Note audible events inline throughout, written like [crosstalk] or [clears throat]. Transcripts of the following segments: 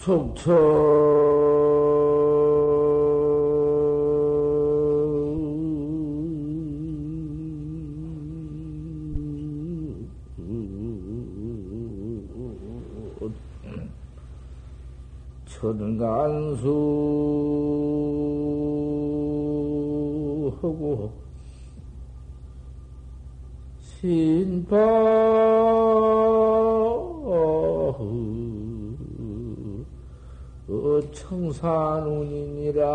촉촉 천간수하고 신파 청산운이니라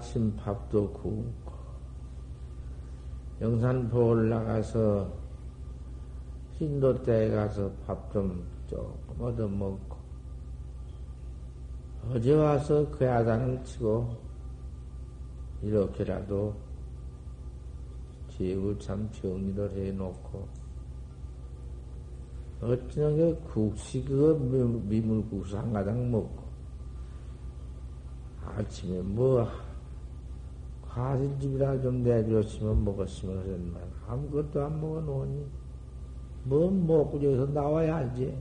아침 밥도 굶고, 영산포 올라가서, 신도대에 가서 밥 좀 조금 얻어 먹고, 어제 와서 그 야단을 치고, 이렇게라도 제구 참 정리를 해놓고, 어찌나 그 국시 그거 미물국수 한 가닥 먹고 아침에 뭐 과실집이라 좀 내주었으면 먹었으면 하랬만 아무것도 안 먹어놓으니. 뭐 먹고 여기서 나와야 알지?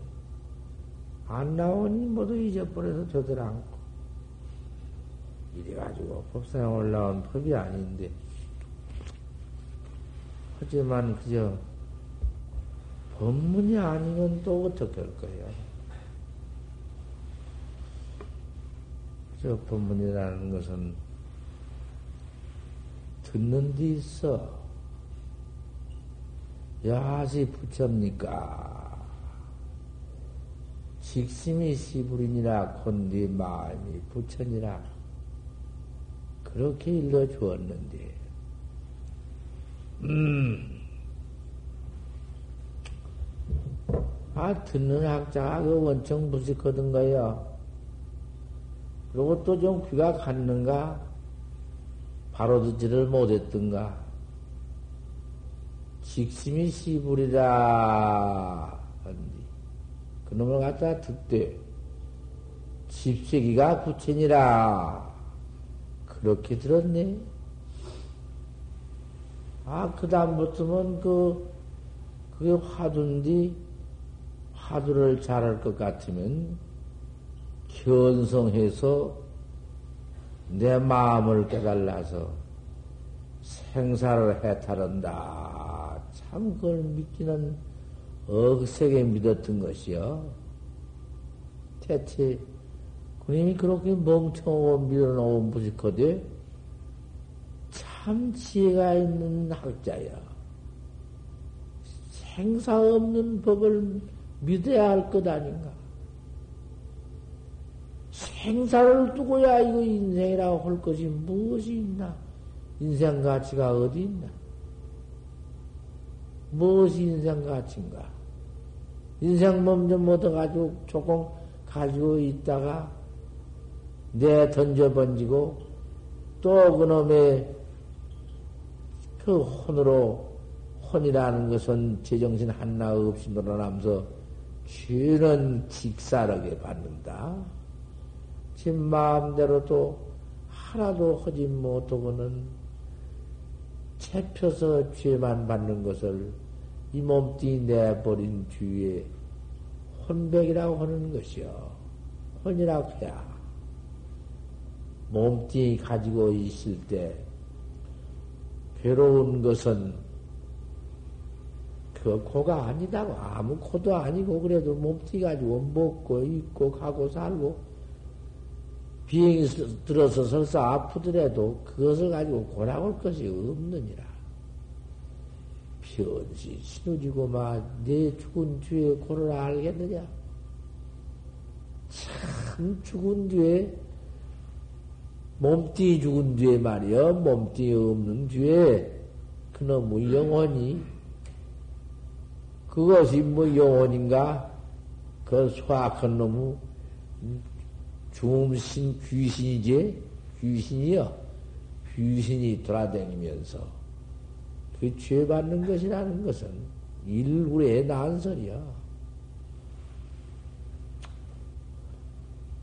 안 나오니 모두 잊어버려서 저들 않고. 이래가지고 법상에 올라온 법이 아닌데. 하지만 그저 법문이 아니면 또 어떻게 할 거야? 저 법문이라는 것은 듣는 데 있어. 야시 부처입니까? 직심이 시부리니라 곤디 마음이 부처니라. 그렇게 일러 주었는데, 음, 아, 듣는 학자가 그 원청 부식거든 거요. 그리고 또 좀 귀가 갔는가? 바로 듣지를 못했던가? 직심이 시부리라. 그놈을 갖다 듣되, 집세기가 구천이라. 그렇게 들었네. 아, 그 다음부터는 그, 그게 화두인데, 화두를 잘할 것 같으면, 견성해서 내 마음을 깨달아서 생사를 해탈한다. 참 그걸 믿기는 억세게 믿었던 것이요. 대체 그님이 그렇게 멍청하고 밀어놓은 무식하되 참 지혜가 있는 학자야. 생사 없는 법을 믿어야 할 것 아닌가? 생사를 두고야 이거 인생이라고 할 것이 무엇이 있나? 인생 가치가 어디 있나? 무엇이 인생 가치인가? 인생 몸좀 얻어가지고 조금 가지고 있다가 내 던져 번지고 또 그놈의 그 혼으로 혼이라는 것은 제정신 하나 없이 놀아나면서 죄는 직사하게 받는다. 지 마음대로도 하나도 하지 못하고는 채펴서 죄만 받는 것을 이 몸뚱이 내버린 뒤에 혼백이라고 하는 것이요. 혼이라고 해야. 몸뚱이 가지고 있을 때 괴로운 것은 그 코가 아니다고 아무 코도 아니고 그래도 몸뚱이 가지고 먹고 입고 가고 살고 비행이 들어서 설사 아프더라도 그것을 가지고 고나올 것이 없느니라. 변시 신우지고 막내 죽은 뒤에 고를 알겠느냐? 참 죽은 뒤에 몸띠 죽은 뒤에 말이여 몸띠 없는 뒤에 그놈의 영혼이 그것이 뭐 영혼인가? 그 소악한 놈의 중신 귀신이지? 귀신이여. 귀신이 돌아다니면서 그 죄 받는 것이라는 것은 일굴의 난설이야.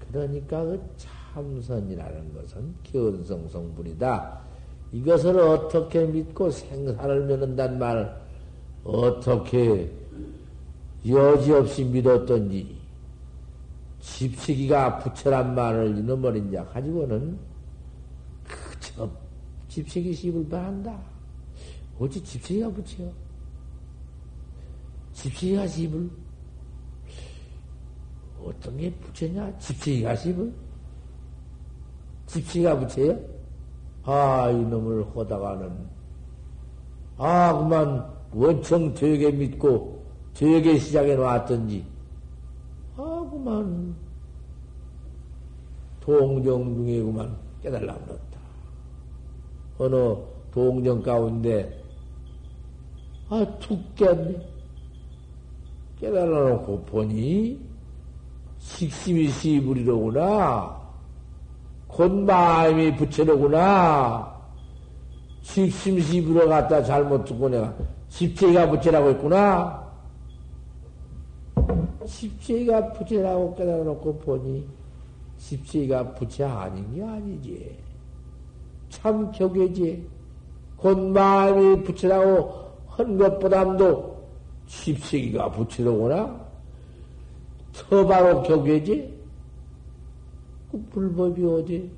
그러니까 그 참선이라는 것은 견성성불이다. 이것을 어떻게 믿고 생사를 면한단 말, 어떻게 여지없이 믿었던지, 집시기가 부처란 말을 잃어버린 자 가지고는 그저 집시기 씹을 뻔한다. 어찌 집시기가 부처? 집시기가 씹을? 어떤 게 부처냐? 집시기가 씹을? 집시기가 부처요? 아, 이놈을 호다가는, 아, 그만 원청 되게 믿고 되게 시작해 놨던지, 아, 그만 동정 중에 그만 깨달라 버렸다. 어느 동정 가운데, 아, 툭 깼네. 깨달아 놓고 보니, 식심이 시부리로구나. 곧 마음이 부처로구나. 식심 시부러 갔다 잘못 듣고 내가 집체가 부처라고 했구나. 집체가 부처라고 깨달아 놓고 보니 집체가 부처 아닌 게 아니지. 참 격이지. 곧 마음이 부처라고 한 것보다도 집체가 부처로구나. 더 바로 격이지. 그 불법이 어디?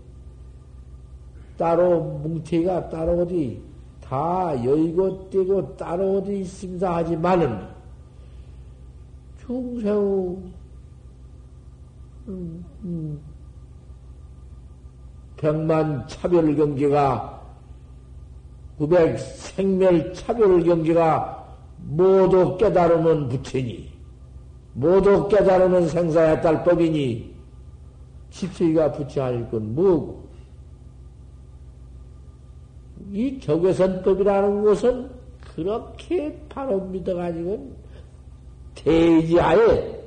따로 뭉태가 따로 어디 다 여의고 떼고 따로 어디 심사하지만은 중세우. 음, 음, 백만 차별 경계가 구백 생멸 차별 경계가 모두 깨달으면 부처니 모두 깨달으면 생사의 딸법이니 집세기가 부처할 건 뭐고 이 적외선법이라는 것은 그렇게 바로 믿어가지고 대지하에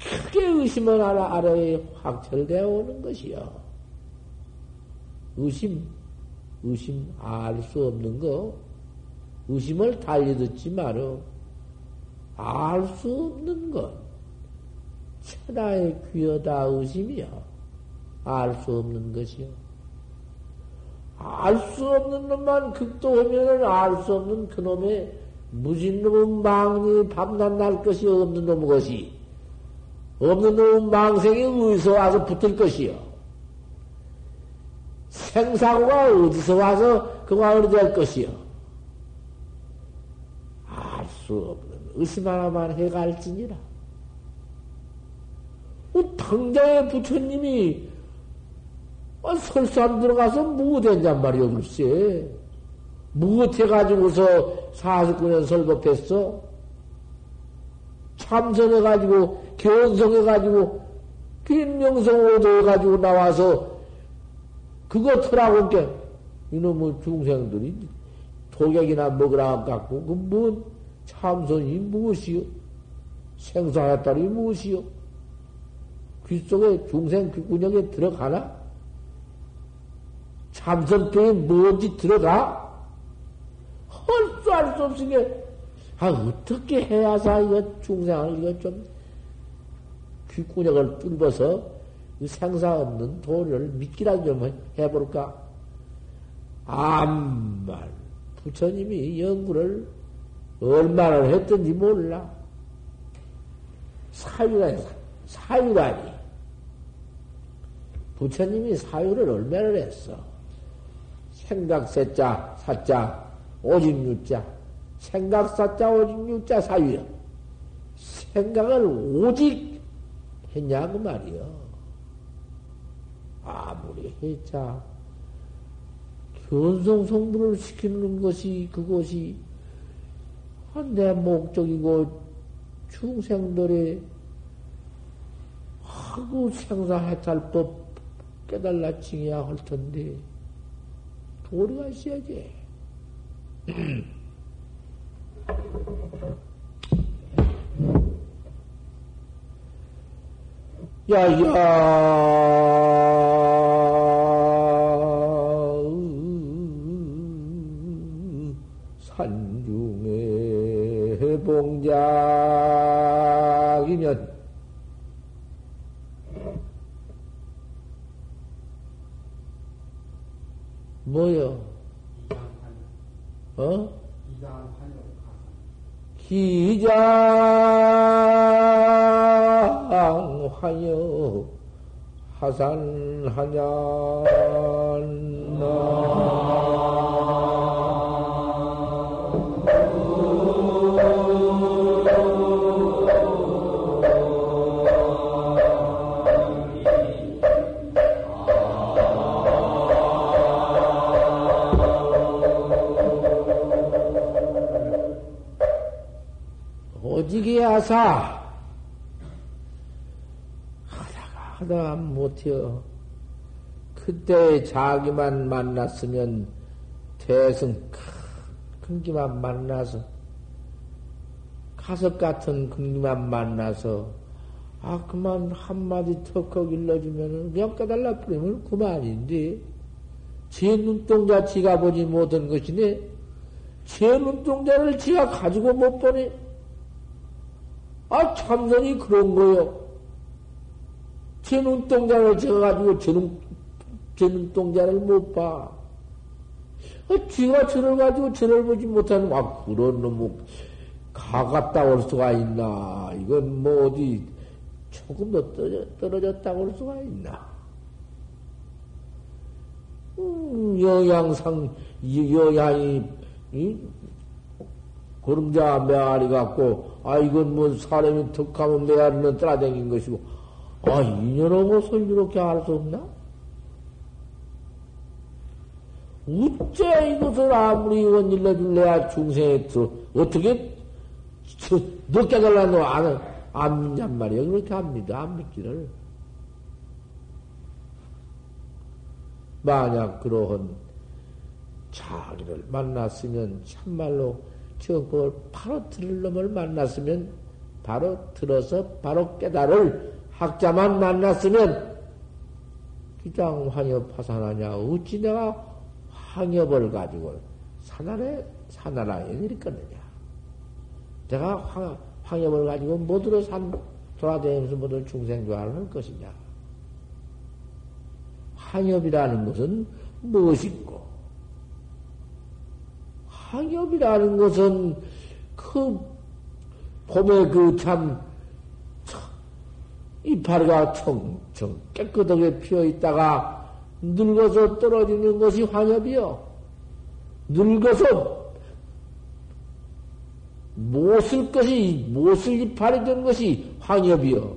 크게 의심을 알아, 아래에 확철되어 오는 것이요. 의심, 의심 알 수 없는 거, 의심을 달리 듣지 말어. 알수 없는 것. 천하의 귀여다 의심이요. 알 수 없는 것이요. 알 수 없는 놈만 극도하면은 알 수 없는 그놈의 무진 놈은 망이 밤낮 날 것이 없는 놈의 것이 없는 놈은 망생이 어디서 와서 붙을 것이요. 생사고가 어디서 와서 어디 될 것이요. 알 수 없는 의심 하나만 해갈지니라. 당장에 부처님이 아, 설산 들어가서 무엇했냔 말이오, 글쎄. 무엇해가지고서 49년 설법했어? 참선해가지고, 견성해가지고, 긴명성오도해가지고 나와서, 그거 터라고 게, 이놈의 중생들이 독약이나 먹으라 갖고, 그 뭔 참선이 무엇이요? 생사했다니 무엇이요? 귀 속에 중생 귀구녕에 들어가나? 참선병에 뭔지 들어가? 헐수 알수 없으니, 아, 어떻게 해야사 이거 중생을 이거 좀 귀구녕을 뚫어서 생사 없는 도를 믿기라도 좀 해볼까? 암말, 부처님이 연구를 얼마나 했던지 몰라. 사유라, 사유라니. 부처님이 사유를 얼마나 했어. 생각세자, 사자, 오직유자. 생각사자, 오직유자 사유야. 생각을 오직 했냐고 말이요. 아무리 해자 견성 성불을 시키는 것이 그것이 내 목적이고 중생들의 하고 생사해탈법 깨달라 칭해야 할 텐데 도리가 있어야지. 야야 하산하냐 하사. 하다 하다가 못해요. 그때 자기만 만났으면 대승 큰 기만 만나서 가석 같은 큰 기만 만나서 아 그만 한마디 턱턱 일러주면은 그냥 깨달라 뿌리면 그만인데 제 눈동자 지가 보지 못한 것이네 제 눈동자를 지가 가지고 못 보니 아, 참선이 그런 거요. 제 눈동자를 제가가지고 제 눈, 제 눈동자를 못 봐. 아, 쥐가 저를 가지고 저를 보지 못하는, 아, 그런 놈, 가깝다 올 수가 있나. 이건 뭐 어디 조금 더 떨어져, 떨어졌다고 올 수가 있나. 음, 영양상, 영양이, 이, 그림자 메아리 갖고, 아, 이건 뭐 사람이 턱하면 메아리는 따라다닌 것이고, 아, 인연하고서 이렇게 알 수 없나? 어째 이것을 아무리 이건 일러줄래야 중생에 들어, 어떻게, 저, 늦게 달라도 안, 안 믿냔 말이야. 그렇게 합니다. 안 믿기를. 만약 그러한 자기를 만났으면 참말로 정법을 바로 들을 놈을 만났으면 바로 들어서 바로 깨달을 학자만 만났으면 기장 황엽 파산하냐 어찌 내가 황엽을 가지고 산하에 산하라에 이랬겠느냐. 내가 황, 황엽을 가지고 뭐들어 산 돌아다니면서 뭐들 중생 좋아하는 것이냐. 황엽이라는 것은 무엇이고 황엽이라는 것은 그 봄에 그참 이파리가 청청 깨끗하게 피어 있다가 늙어서 떨어지는 것이 황엽이요. 늙어서 못쓸 것이 못쓸 이파리 된 것이 황엽이요.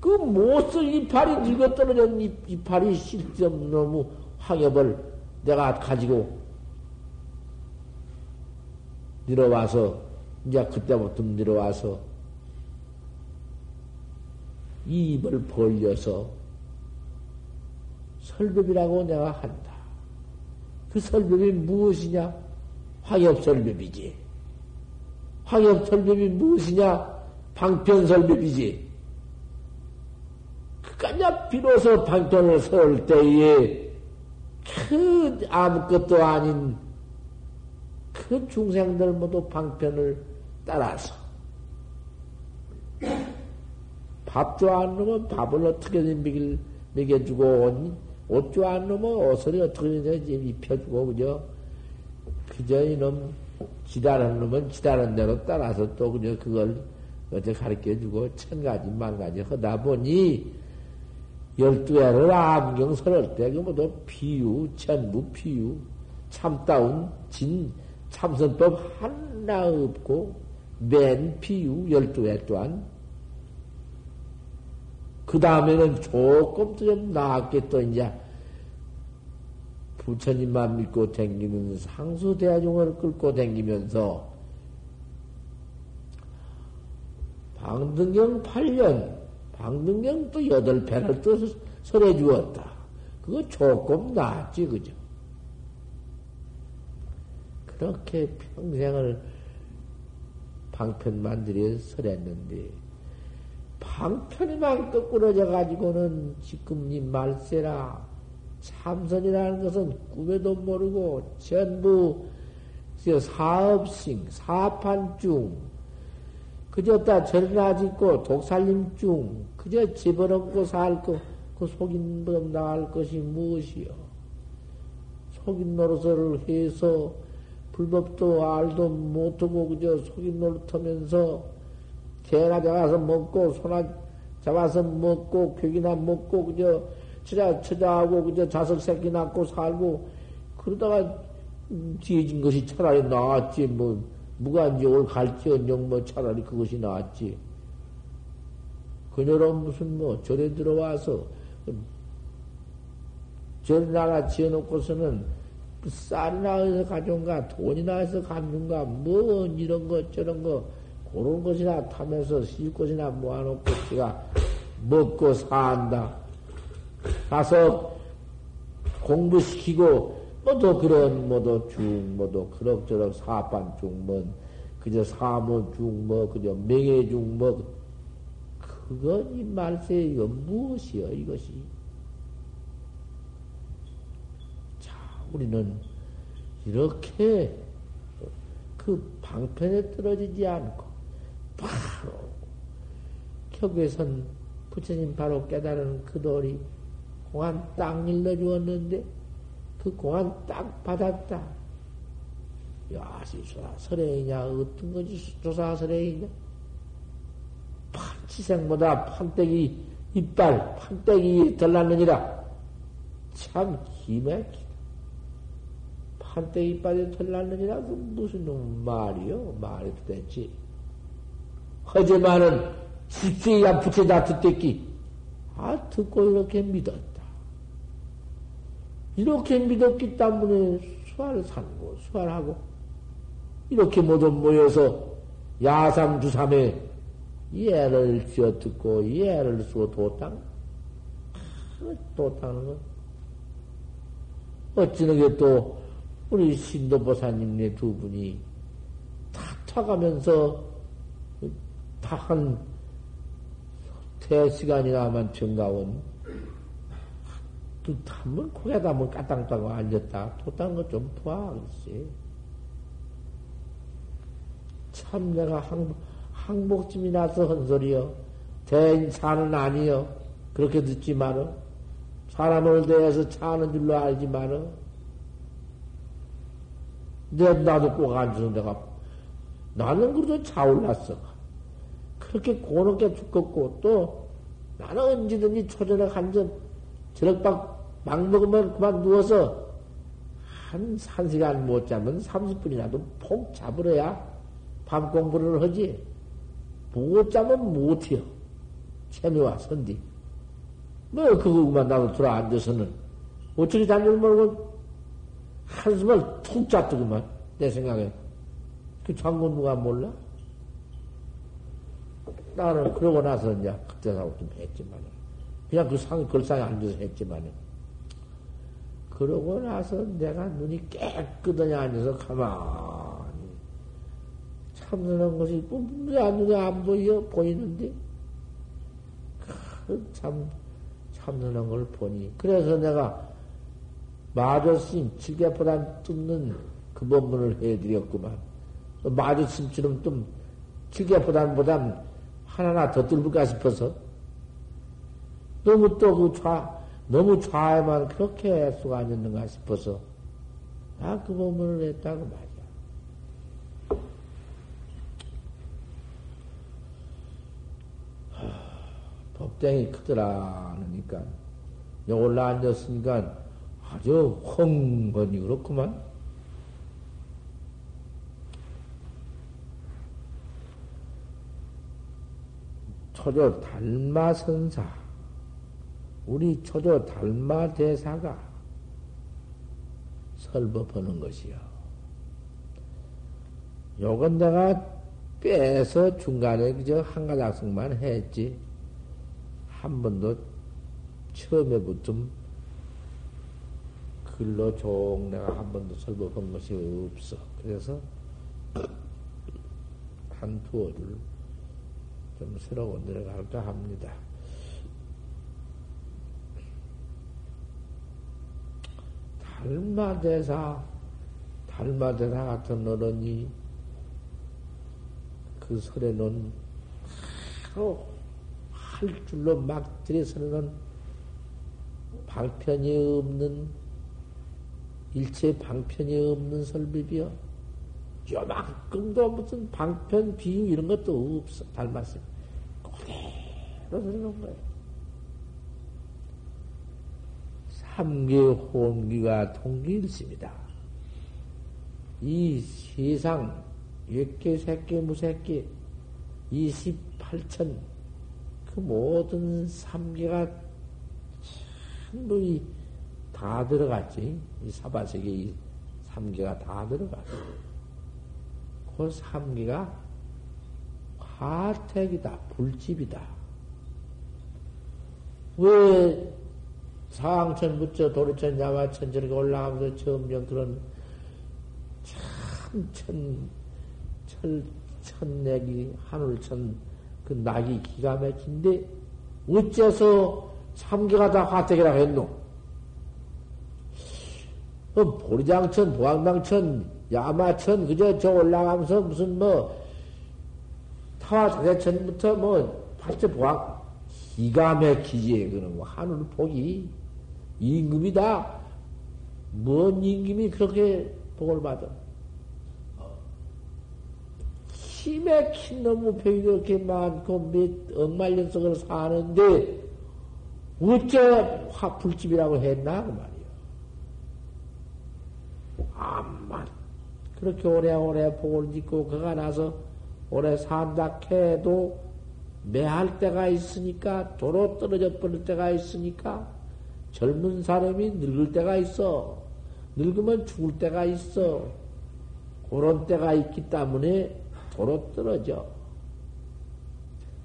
그 못쓸 이파리 늙어 떨어진 이파리 실점 너무 황엽을 내가 가지고 내려와서, 이제 그때부터 내려와서, 이 입을 벌려서 설법이라고 내가 한다. 그 설법이 무엇이냐? 황엽설법이지. 황엽설법이 무엇이냐? 방편설법이지. 그까냐 비로소 방편을 설 때에 그 아무것도 아닌 그 중생들 모두 방편을 따라서 밥 좋아하는 놈은 밥을 어떻게든 먹일, 먹여주고 옷, 옷 좋아하는 놈은 옷을 어떻게든 입혀주고 그죠? 그저 이놈 지다는 놈은 지다는 대로 따라서 또 그저 그걸 어제 가르쳐 주고 천 가지 만 가지 하다 보니 열두 해를 암경 설할 때, 그 모두 비유, 전부 비유, 참다운 진, 참선법 하나 없고, 맨 비유, 열두 해 또한. 그 다음에는 조금 좀 나았게 또 이제, 부처님만 믿고 댕기는 상수 대중을 끌고 댕기면서, 방등경 8년, 방등경 또 여덟 배를 또 설해 주었다. 그거 조금 낫지, 그죠? 그렇게 평생을 방편만 들여 설했는데, 방편이만 거꾸러져 가지고는 지금 이 말세라 참선이라는 것은 꿈에도 모르고 전부 사업싱, 사판중, 그저 다 절이나 짓고 독살림 중, 그저 집어넣고 살고, 그 속인 법 나갈 것이 무엇이요? 속인 노릇을 해서 불법도 알도 못하고 그저 속인 노릇하면서 개나 잡아서 먹고 소나 잡아서 먹고 괴기나 먹고 그저 처자 처자하고 그저 자석 새끼 낳고 살고 그러다가 뒤진 것이 차라리 나았지 뭐 무관지옥을 갈지언정 뭐 차라리 그것이 나았지. 그녀는 무슨 뭐 절에 들어와서 절 나라 지어놓고서는 그 쌀이나 어디서 가져온가 돈이나 해서 갖는가 뭐 이런 거 저런 거 그런 것이나 타면서 실 것이나 모아놓고 제가 먹고 산다. 가서 공부시키고 뭐도 그런 뭐도 중 뭐도 그럭저럭 사반 중뭐 그저 사무 중뭐 그저 명예 중뭐 그건 이 말세 이거 무엇이여 이것이 자 우리는 이렇게 그 방편에 떨어지지 않고 바로 격에선 부처님 바로 깨달은 그 돌이 공안 딱 일러주었는데 그 공안 딱 받았다. 야시 조사 설행이냐? 어떤 것이 조사 설행이냐? 판치생보다 판때기 이빨 판때기 덜 났느니라. 참 기맥히다. 판때기 이빨이 덜 났느니라? 그 무슨 놈 말이요? 말이 도대체 허제만은 집세야 부채다 듣댔기 아 듣고 이렇게 믿었다. 이렇게 믿었기 때문에 수화를 산고 수화하고 이렇게 모두 모여서 야삼주삼에 예를 지어 듣고 예를 쓰고 도땅 도땅는 건 어찌는 또 우리 신도보사님네 두 분이 탁탁하면서 다한 대시간이나만 정가온 한번 코에다 뭐 까땅따고 앉았다. 토딴 거좀 봐, 글쎄. 참 내가 항, 항복심이 나서 한 소리여. 대인차는 아니여. 그렇게 듣지 말어. 사람을 대해서 차는 줄로 알지 말어. 내, 나도 꼭 앉아서 내가, 나는 그래도 차올랐어. 그렇게 고롭게 죽겠고, 또, 나는 언제든지 초전에 간전, 저녁밥 막 먹으면 그만 누워서 한, 한 시간 못 자면 30분이라도 푹 잡으러야 밤 공부를 하지. 못 자면 못해요. 체미와 선디. 뭐, 그거만 나도 들어 앉아서는. 어쩌리 잔줄 모르고 한숨을 툭 잤더구만. 내 생각에. 그 장군 누가 몰라? 나는 그러고 나서 이제 그때하고 좀 했지만. 그냥 그 상, 걸상에 앉아서 했지만. 그러고 나서 내가 눈이 깨끗하게 앉아서 가만히 참선한 것이 왜안 눈에 안 보여? 보이는데? 그 참, 참선한 걸 보니. 그래서 내가 마조스님 칠개보단 뜯는 그 법문을 해드렸구만. 마조스님처럼 좀 칠개보단 보단 하나나 더 뚫을까 싶어서 너무 또 그 좌, 너무 좌에만 그렇게 수가 앉았는가 싶어서 다그 법문을 했다고 말이야. 법당이 크더라, 그러니까. 여기 올라앉았으니까 아주 헝건이 그렇구만. 초조 달마 선사, 우리 초조 달마 대사가 설법하는 것이요. 요건 내가 빼서 중간에 그저 한 가닥씩만 했지. 한 번도 처음에부터 글로 종 내가 한 번도 설법한 것이 없어. 그래서 [clears throat] 한 두어를 좀 새로 내려갈까 합니다. 달마대사, 달마대사 같은 어른이 그 설에는 바로 할 줄로 막 들여서는 방편이 없는 일체 방편이 없는 설비비요. 요만큼도 무슨 방편 비유 이런 것도 없어. 닮았어요. 그대로 들어놓은 거예요. 삼계 혼기가 통기일습니다. 이 세상, 육계, 새끼, 무새끼, 28천, 그 모든 삼계가 전부 다 들어갔지. 이 사바세계 이 삼계가 다 들어갔어. 그 삼계가 화택이다, 불집이다. 왜 상천, 부처, 도리천, 야마천 저렇게 올라가면서 점점 그런 참 천, 철, 천내기, 하늘천, 그 낙이 기가 막힌데, 어째서 삼계가 다 화택이라고 했노? 그 보리장천, 보왕당천, 야마천, 그저 저 올라가면서 무슨 뭐, 타와 자대천부터 뭐, 팔째 보왕, 기가 막히지, 그는 뭐, 하늘 복이, 임금이다. 뭔 임금이 그렇게 복을 받아? 킨 놈의 병이 그렇게 많고 몇 억만 년석을 사는데, 어째 화풀집이라고 했나? 그 말이야. 암만 그렇게 오래오래 복을 짓고 그가 나서 오래 산다 해도 매할 때가 있으니까 도로 떨어져 버릴 때가 있으니까 젊은 사람이 늙을 때가 있어. 늙으면 죽을 때가 있어. 그런 때가 있기 때문에 도로 떨어져.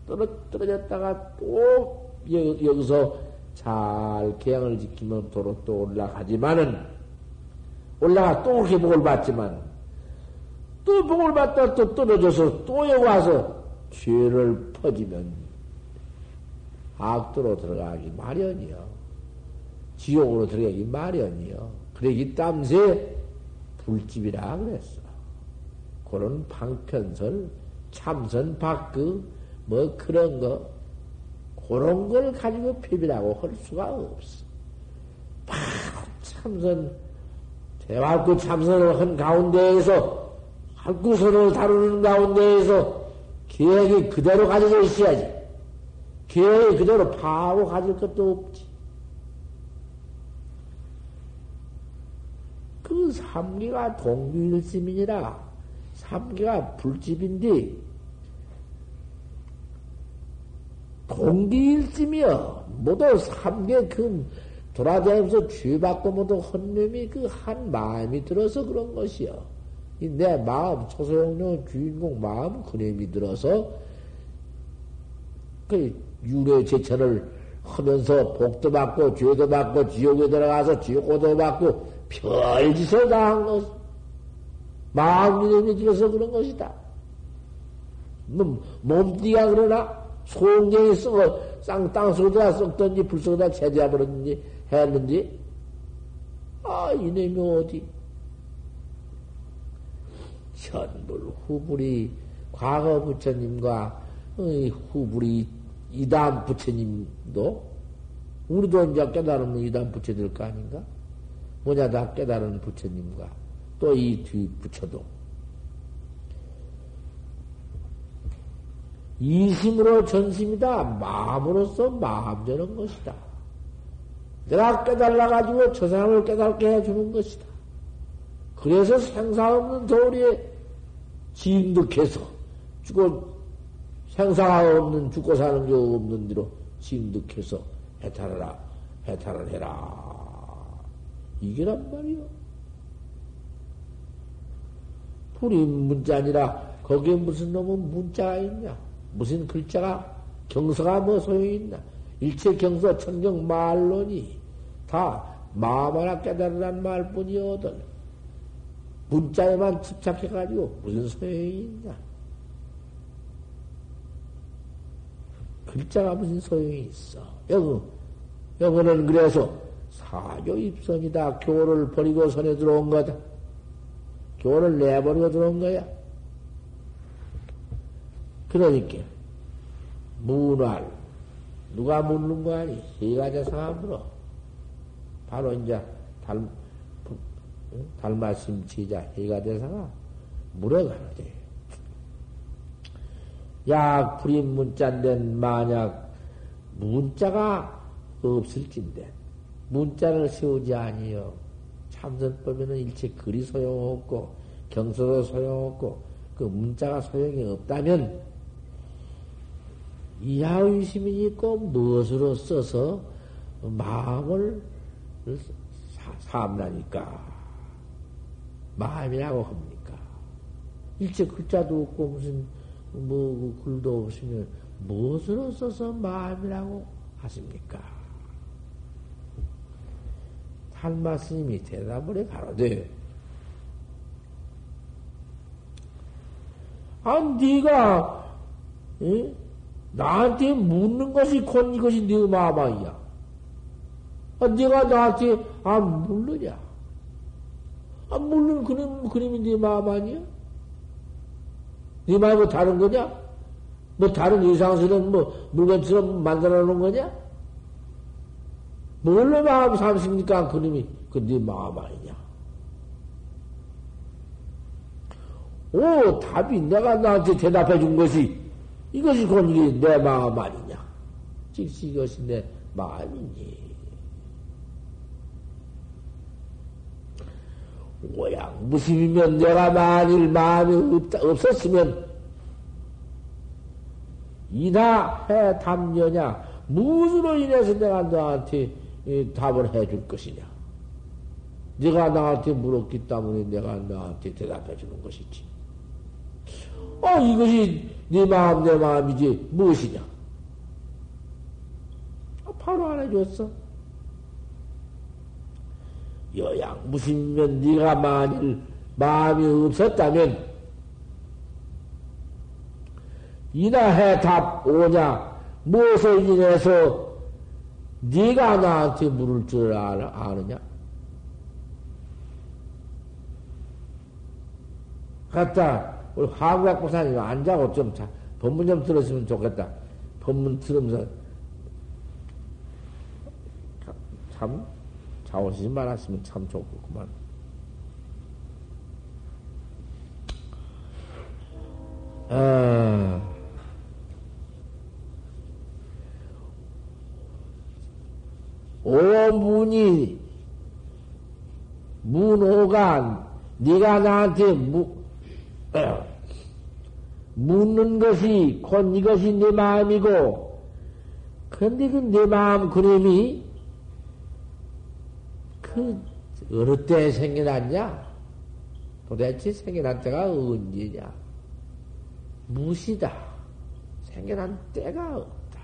떨어, 떨어졌다가 또 여기서 잘 계양을 지키면 도로 또 올라가지만은 올라가 또 그렇게 복을 받지만 또 복을 받다 또 떨어져서 또 여기 와서 죄를 퍼지면 악도로 들어가기 마련이요. 지옥으로 들어가기 마련이요. 그러기 땀새 불집이라 그랬어. 그런 방편설, 참선, 박그, 뭐 그런 거, 그런 걸 가지고 비비라고 할 수가 없어. 바로 참선, 대화구 참선을 한 가운데에서, 할구선을 다루는 가운데에서, 계획이 그대로 가지고 있어야지. 계획이 그대로 파고 가질 것도 없지. 그 삼기가 동규일심이니라. 삼기가 불집인데, 동기일심이여. 모두 삼계 그 돌아다니면서 죄받고 모두 헌님이 그 한 마음이 들어서 그런 것이여. 내 마음, 초소용료 주인공 마음 그림이 들어서 그 유래 제천을 하면서 복도 받고 죄도 받고 지옥에 들어가서 지옥고도 받고 별짓을 당한 것 마음 믿음이 들어서 그런 것이다. 뭐, 몸띠가 그러나 소경이 썩어 쌍 땅 속에다 썩든지 불 속에다 제재해버렸는지 했는지 아 이놈이 어디 현불 후불이 과거 부처님과 후불이 이단 부처님도 우리도 이제 깨달으면 이단 부처 될 거 아닌가? 뭐냐 다 깨달은 부처님과 또 이뒤 붙여도 이심으로 전심이다. 마음으로서 마음 되는 것이다. 내가 깨달아가지고 저 사람을 깨닫게 해주는 것이다. 그래서 생사 없는 도리에 진득해서 죽고 생사가 없는 죽고 사는 게 없는 대로 진득해서 해탈하라 해탈을 해라 이게란 말이요. 불이 문자니라 거기에 무슨 놈은 문자가 있냐? 무슨 글자가 경서가 뭐 소용이 있나? 일체 경서 천경 말론이 다 마음 하나 깨달으란 말뿐이거든. 문자에만 집착해가지고 무슨 소용이 있냐? 글자가 무슨 소용이 있어? 여기, 여기는 그래서 사교 입선이다. 교를 버리고 선에 들어온 거다. 교를 내버리고 들어온 거야. 그러니까, 문활, 누가 묻는 거 아니? 세가자상아 물어. 바로 이제 달, 달마심 제자 해가대사가 물어가는데. 약 불임 문자인데 만약 문자가 없을진데 문자를 세우지 아니요. 참선법에는 일체 글이 소용없고 경서도 소용없고 그 문자가 소용이 없다면 이하의심이 있고 무엇으로 써서 마음을 삼라니까 마음이라고 합니까? 일체 글자도 없고 무슨 뭐 글도 없으면 무엇으로 써서 마음이라고 하십니까? 탈마 스님이 대답을 해 가로되 아 네가 에? 나한테 묻는 것이 곧 이것이 네 마음이야. 아, 네가 나한테 아 물느냐? 아 물론 그림 그림이 네 마음 아니야? 네 마음이 다른 거냐? 뭐 다른 이상스러운 뭐 물건처럼 만들어 놓은 거냐? 뭘로 마음 삼십니까? 그림이 그 네 마음 아니냐? 오 답이 내가 나한테 대답해 준 것이 이것이 곧 이게 내 마음 아니냐? 즉시 이것이 내 마음이니. 오양 무심이면 내가 만일 마음이 없다, 없었으면. 이나 해 담녀냐? 무엇으로 인해서 내가 너한테 답을 해줄 것이냐? 네가 나한테 물었기 때문에 내가 너한테 대답해 주는 것이지. 어 이것이 네 마음 내 마음이지 무엇이냐? 어, 바로 안 해줬어 여양 무심면 네가 만일 마음이 없었다면 이나 해 답 오냐 무엇을 인해서 네가 나한테 물을 줄 아느냐? 갔다 우리 화구학 보사님 앉아고 좀 자, 법문 좀 들었으면 좋겠다. 법문 들으면서 참 자원시지 말았으면 참 좋겠구만. 아, 오문이 문호가 네가 나한테 무, 어, 묻는 것이 곧 이것이 내 마음이고 그런데 그 내 마음 그림이 그 어느 때 생겨났냐? 도대체 생겨난 때가 언제냐? 무시다. 생겨난 때가 없다.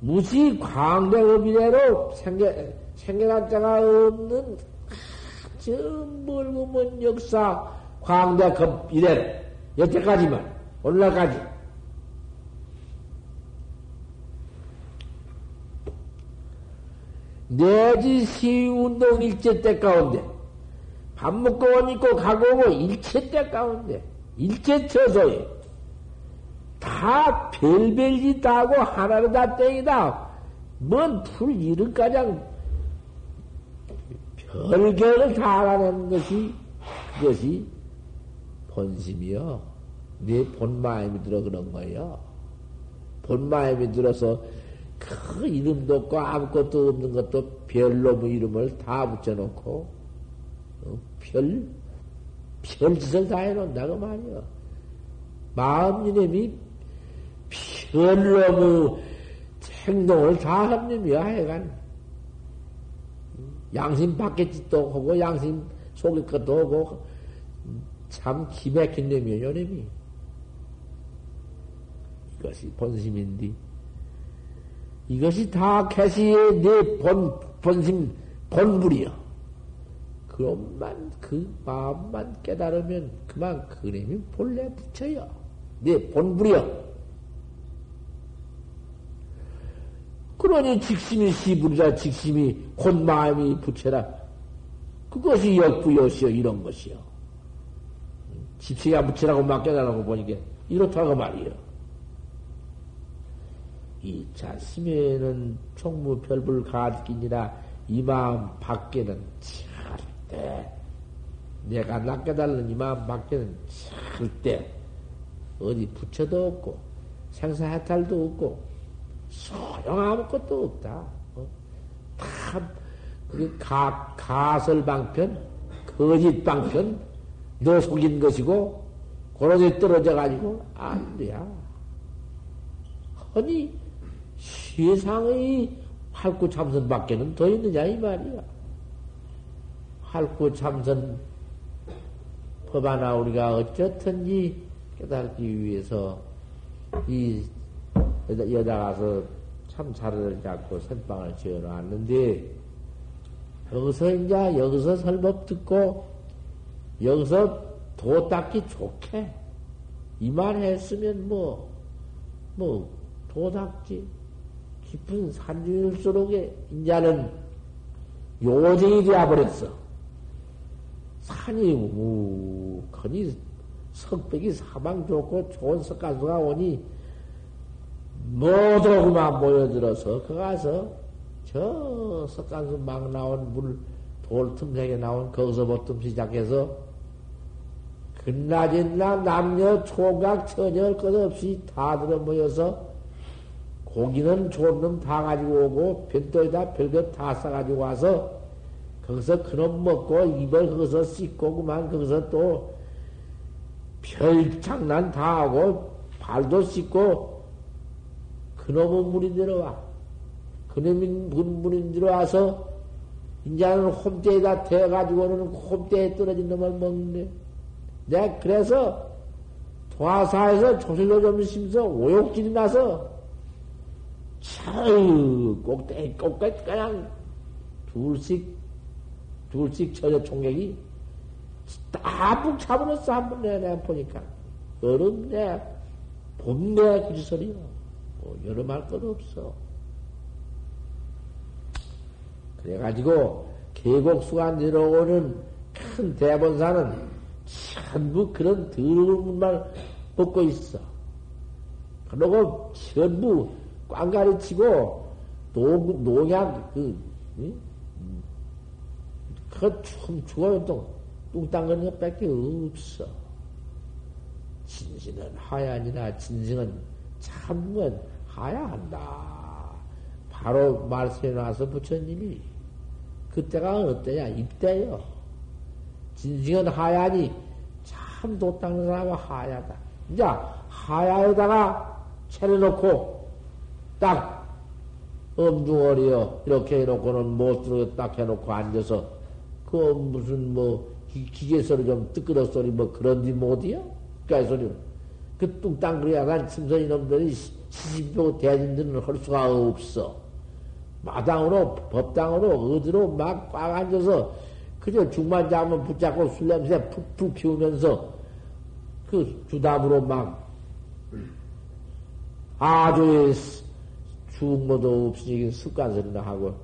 무시 광대업이래로 생겨, 생겨난 때가 없는 저 멀고 먼 역사 광대급 이래로 여태까지만 오늘날까지 내지 시운동 일체 때 가운데 밥 먹고 옷 입고 가고 오고 일체 때 가운데 일체 처소에 다 별별짓 다고 하나는 다 땡이다. 뭔 풀 이름 가장 별결을 다 알아내는 것이 그것이 본심이요. 네 본마음이 들어 그런 거예요. 본마음이 들어서 그 이름도 없고 아무것도 없는 것도 별놈의 이름을 다 붙여놓고 어, 별 별짓을 다 해놓는다고 말이요. 마음 이름이 별놈의 행동을 다 합님이야 하여간 양심 밖의 짓도 하고 양심 속의 것도 하고 참 기맥힌 놈이에요 놈이. 이것이 본심인데 이것이 다 캐시의 내 본, 본심, 본불이요. 그것만, 그 마음만 깨달으면 그만 그림이 본래 붙여요. 내 본불이요. 그러니 직심이 시부리라 직심이 곧 마음이 부채라. 그것이 역부여시여 이런 것이요. 집세가 부채라고 맡겨달라고 보니까 이렇다고 말이요. 이 자심에는 총무 별불 가득이니라 이 마음 밖에는 절대 내가 낚여달라는 이 마음 밖에는 절대 어디 부처도 없고 생사해탈도 없고 소용 아무것도 없다. 어? 다 가, 가설방편, 거짓방편, 너 속인 것이고, 고로에 떨어져 가지고, 안 돼야. 허니, 세상의 활구 참선 밖에는 더 있느냐, 이 말이야. 활구 참선 법 하나 우리가 어쨌든지 깨달기 위해서 이 여자, 여자 가서 참 자리를 잡고 선방을 지어 놨는데, 여기서 이제 여기서 설법 듣고, 여기서 도 닦기 좋게, 이만 했으면 뭐, 뭐, 도 닦지. 깊은 산중일수록에 이제는 요정이 되어버렸어. 산이 우거니 석백이 사방 좋고 좋은 석가수가 오니 모두 그만 모여들어서 그 가서 저 석가수 막 나온 물 돌틈새에 나온 거기서부터 시작해서 끝나진나 남녀 총각 처녀 것 없이 다 들어 모여서 고기는 좋은 놈 다 가지고 오고 별도에다 별것 다 싸가지고 와서 거기서 그놈 먹고 입을 거기서 씻고 그만 거기서 또 별 장난 다 하고 발도 씻고 그놈의 물이 들어와. 그놈이 물이 들어와서 이제는 홈대에다 대가지고는 홈대에 떨어진 놈을 먹는데 내가 그래서 도화사에서 조실로 좀 심서 오욕질이 나서 차유 꼭대기 꼭대기 그냥 둘씩 둘씩 저저 총격이 따북 차버렸어 한번 내가 보니까 여름 내 봄내 구지설이요 뭐 여름 할것 없어 그래가지고 계곡수가 내려오는 큰 대본사는 전부 그런 더러운 물만 먹고 있어. 그러고 전부 꽝가리 치고 농, 농약, 그, 응? 그거 참 죽어요, 또. 뚱땅거리는 것 밖에 없어. 진실은 하야니나 진실은 참면 하야 한다. 바로 말씀해 놔서 부처님이 그때가 어느 때냐? 입대요. 진실은 하야니 참 도닦는 사람은 하야다. 이제 하야에다가 차려놓고 딱 엄중어리여 이렇게 해놓고는 못 들어 딱 해놓고 앉아서 그 무슨 뭐 기, 계 소리 좀 뜨끄러 소리 뭐 그런지 못이야? 그 소리 그 뚱땅그리야간 침선이 놈들이 시집도 대진들은 할 수가 없어. 마당으로 법당으로 어디로 막 꽉 앉아서 그저 중만 잡으면 붙잡고 술 냄새 푹푹 피우면서 그 주담으로 막 아주 중모도 없으니 습관설이나 하고,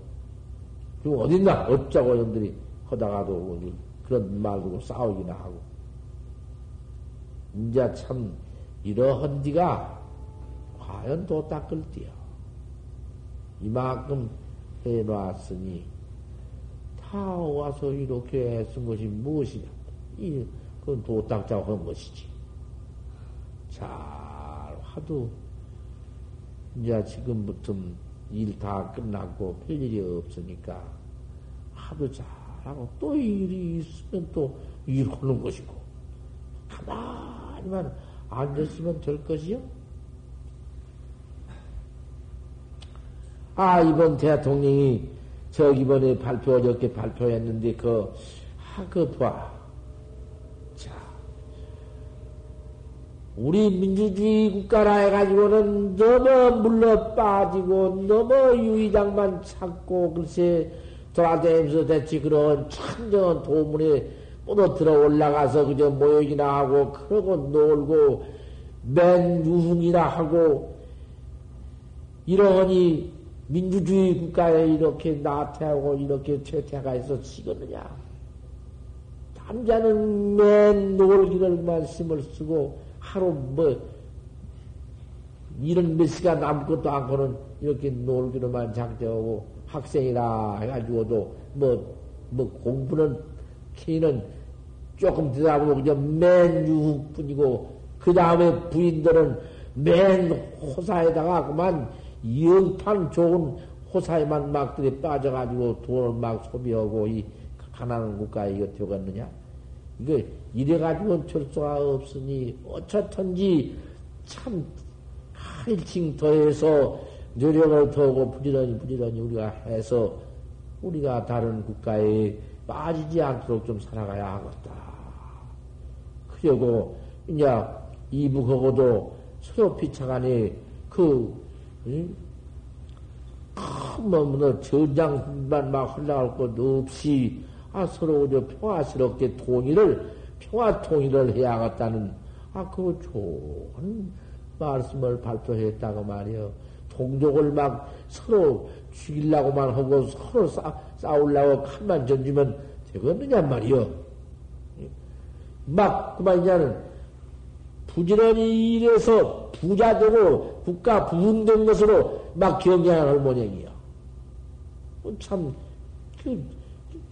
그럼 어딨나? 어쩌고 놈들이 하다가도 그런 말 두고 싸우기나 하고. 이제 참, 이러한 디가 과연 도 닦을 띠야. 이만큼 해놨으니, 다 와서 이렇게 쓴 것이 무엇이냐? 이, 그건 도딱자고 한 것이지. 잘 하도, 이제 지금부터 일 다 끝났고 별 일이 없으니까 하도 잘하고 또 일이 있으면 또 일하는 것이고 가만히만 앉았으면 될 것이요. 아, 이번 대통령이 저 이번에 발표, 어저께 발표했는데, 그, 하, 그 봐. 자. 우리 민주주의 국가라 해가지고는 너무 물러 빠지고, 너무 유의장만 찾고, 글쎄, 돌아다니면서 대체 그런 천정한 도문에 뻗어 들어 올라가서 그저 모욕이나 하고, 그러고 놀고, 맨 유흥이나 하고, 이러니 민주주의 국가에 이렇게 나태하고 이렇게 퇴퇴가 있어 지겠느냐? 남자는 맨 놀기를만 심을 쓰고 하루 뭐 이런 몇 시간 아무것도 않고는 이렇게 놀기로만 장점하고 학생이라 해가지고도 뭐, 뭐 공부는 키는 조금 되다보고 그냥 맨 유흥뿐이고 그 다음에 부인들은 맨 호사에다가 그만 영판 좋은 호사에만 막 들이 빠져가지고 돈을 막 소비하고 이 가난한 국가에 이거 되겠느냐? 이거 이래가지고는 철수가 없으니 어쩌든지 참 한층 더해서 노력을 더하고 부지런히 부지런히 우리가 해서 우리가 다른 국가에 빠지지 않도록 좀 살아가야 하겠다. 그리고 이제 이북하고도 서로 피차간에 그큰 몸으로 전장만 막 흘러갈 것 없이 아 서로 저 평화스럽게 통일을 평화 통일을 해야겠다는 아그 좋은 말씀을 발표했다고 말이요. 동족을 막 서로 죽이려고만 하고 서로 싸, 싸우려고 칼만 던지면 되겠느냐 말이요. 막 그만 이제는 부지런히 일해서 부자 되고 국가 부흥된 것으로 막 경쟁하는 모양이야. 어, 참, 그,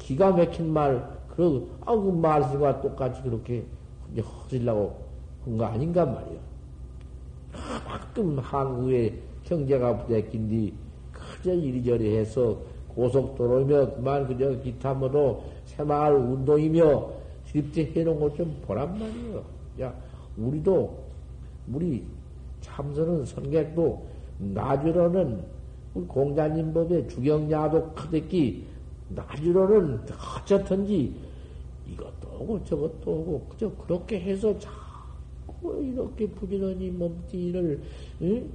기가 막힌 말, 그러고, 아, 그 말씀과 똑같이 그렇게 허질라고 한 거 아닌가 말이야. 가끔 한국의 경제가 부대낀디, 그저 이리저리 해서 고속도로이며 그만 그저 기타 뭐도 새마을 운동이며 이렇게 해놓은 걸좀 보란 말이에요. 야, 우리도, 우리 참선은 선객도 나주로는 공자님 법에 주경야도 크대기 나주로는 어쩌든지 이것도 오고 저것도 오고 그저 그렇게 해서 자꾸 이렇게 부지런히 몸뚱이를 응?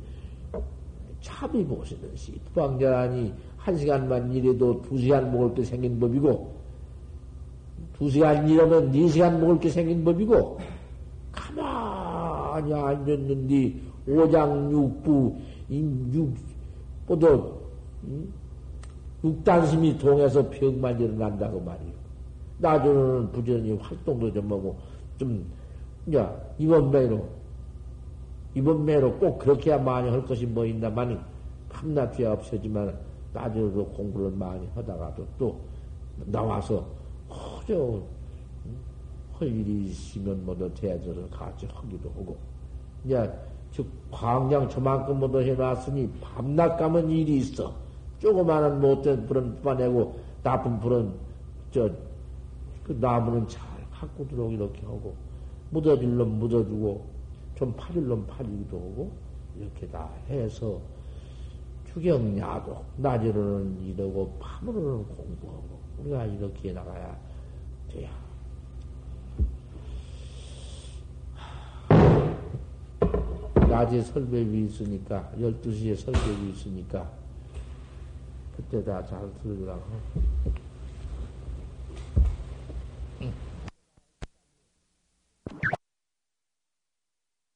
참이 보시는 시 부왕자라니 한 시간만 일해도 두 시간 먹을 게 생긴 법이고 두 시간 일하면 네 시간 먹을 게 생긴 법이고 가만히 앉았는데 오장육부 육 뻗어 육단심이 통해서 병만 일어난다고 말이요. 나중에는 부지런히 활동도 좀 하고 좀 이제 이번 매로 이번 매로 꼭 그렇게 해야 많이 할 것이 뭐 있나만 밤낮이야 없어지만 나중에도 공부를 많이 하다가도 또 나와서 허저 할 일이 있으면 뭐도 대저를 같이 하기도 하고 이제 즉 광장 저만큼 모두 해놨으니 밤낮 가면 일이 있어. 조그마한 못된 불은 뽑아내고 나쁜 불은 저 그 나무는 잘 갖고 들어오고 이렇게 하고 묻어줄 놈 묻어주고 좀 파줄 놈 파주기도 하고 이렇게 다 해서 주경야도 낮으로는 이러고 밤으로는 공부하고 우리가 이렇게 나가야 돼야. 낮에 설법이 있으니까, 12시에 설법이 있으니까, 그때 다 잘 들으라고.